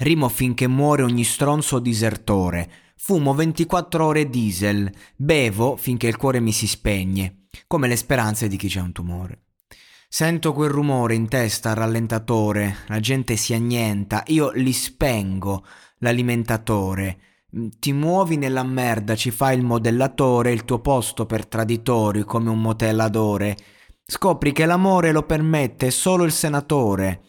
Rimo finché muore ogni stronzo disertore. Fumo 24 ore diesel, bevo finché il cuore mi si spegne, come le speranze di chi c'ha un tumore. Sento quel rumore in testa al rallentatore, la gente si annienta, io li spengo, l'alimentatore. Ti muovi nella merda, ci fai il modellatore, il tuo posto per traditori come un motelladore. Scopri che l'amore lo permette solo il senatore,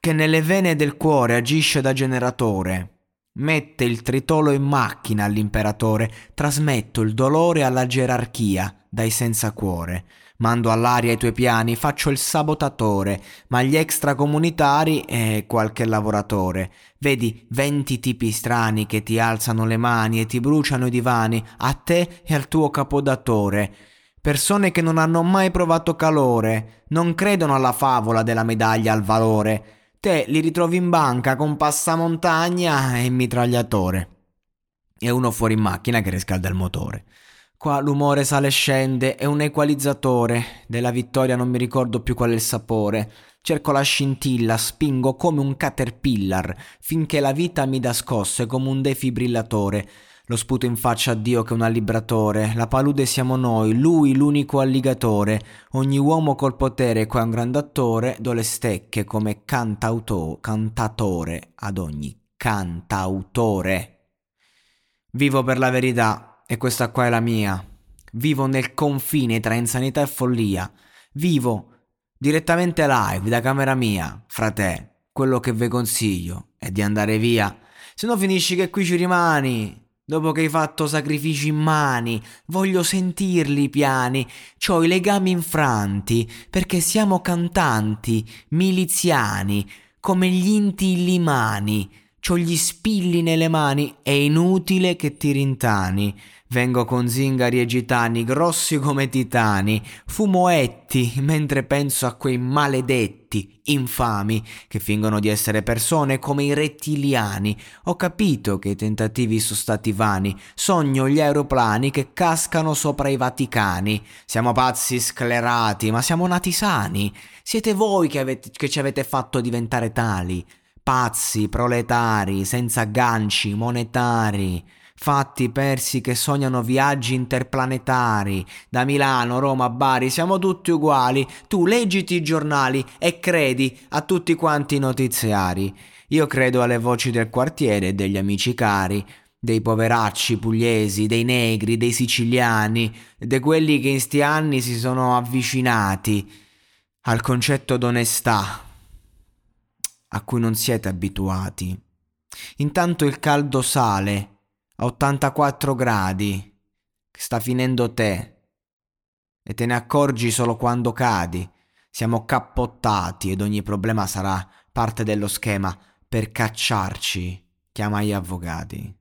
che nelle vene del cuore agisce da generatore. Mette il tritolo in macchina all'imperatore, trasmetto il dolore alla gerarchia, dai senza cuore. Mando all'aria i tuoi piani, faccio il sabotatore, ma gli extracomunitari e qualche lavoratore. Vedi venti tipi strani che ti alzano le mani e ti bruciano i divani, a te e al tuo capodatore. Persone che non hanno mai provato calore, non credono alla favola della medaglia al valore te li ritrovi in banca con passamontagna e mitragliatore. E uno fuori in macchina che riscalda il motore. Qua l'umore sale e scende, è un equalizzatore. Della vittoria non mi ricordo più qual è il sapore. Cerco la scintilla, spingo come un caterpillar, finché la vita mi dà scosse come un defibrillatore. Lo sputo in faccia a Dio che è un allibratore, la palude siamo noi, lui l'unico alligatore, ogni uomo col potere qua è un grande attore, do le stecche come cantauto, cantatore ad ogni cantautore. Vivo per la verità e questa qua è la mia. Vivo nel confine tra insanità e follia. Vivo direttamente live da camera mia, frate. Quello che vi consiglio è di andare via. Se no finisci che qui ci rimani. Dopo che hai fatto sacrifici immani, voglio sentirli piani, c'ho i legami infranti, perché siamo cantanti, miliziani, come gli inti illimani, c'ho gli spilli nelle mani, è inutile che ti rintani. Vengo con zingari e gitani, grossi come titani, fumo etti mentre penso a quei maledetti, infami, che fingono di essere persone come i rettiliani. Ho capito che i tentativi sono stati vani, sogno gli aeroplani che cascano sopra i Vaticani. Siamo pazzi sclerati, ma siamo nati sani. Siete voi che, avete, che ci avete fatto diventare tali. Pazzi, proletari, senza agganci, monetari fatti persi che sognano viaggi interplanetari. Da Milano, Roma, Bari, siamo tutti uguali. Tu leggiti i giornali e credi a tutti quanti i notiziari. Io credo alle voci del quartiere e degli amici cari, dei poveracci pugliesi, dei negri, dei siciliani, di quelli che in sti anni si sono avvicinati al concetto d'onestà a cui non siete abituati. Intanto il caldo sale a 84 gradi, sta finendo te, e te ne accorgi solo quando cadi. Siamo cappottati ed ogni problema sarà parte dello schema per cacciarci. Chiama gli avvocati.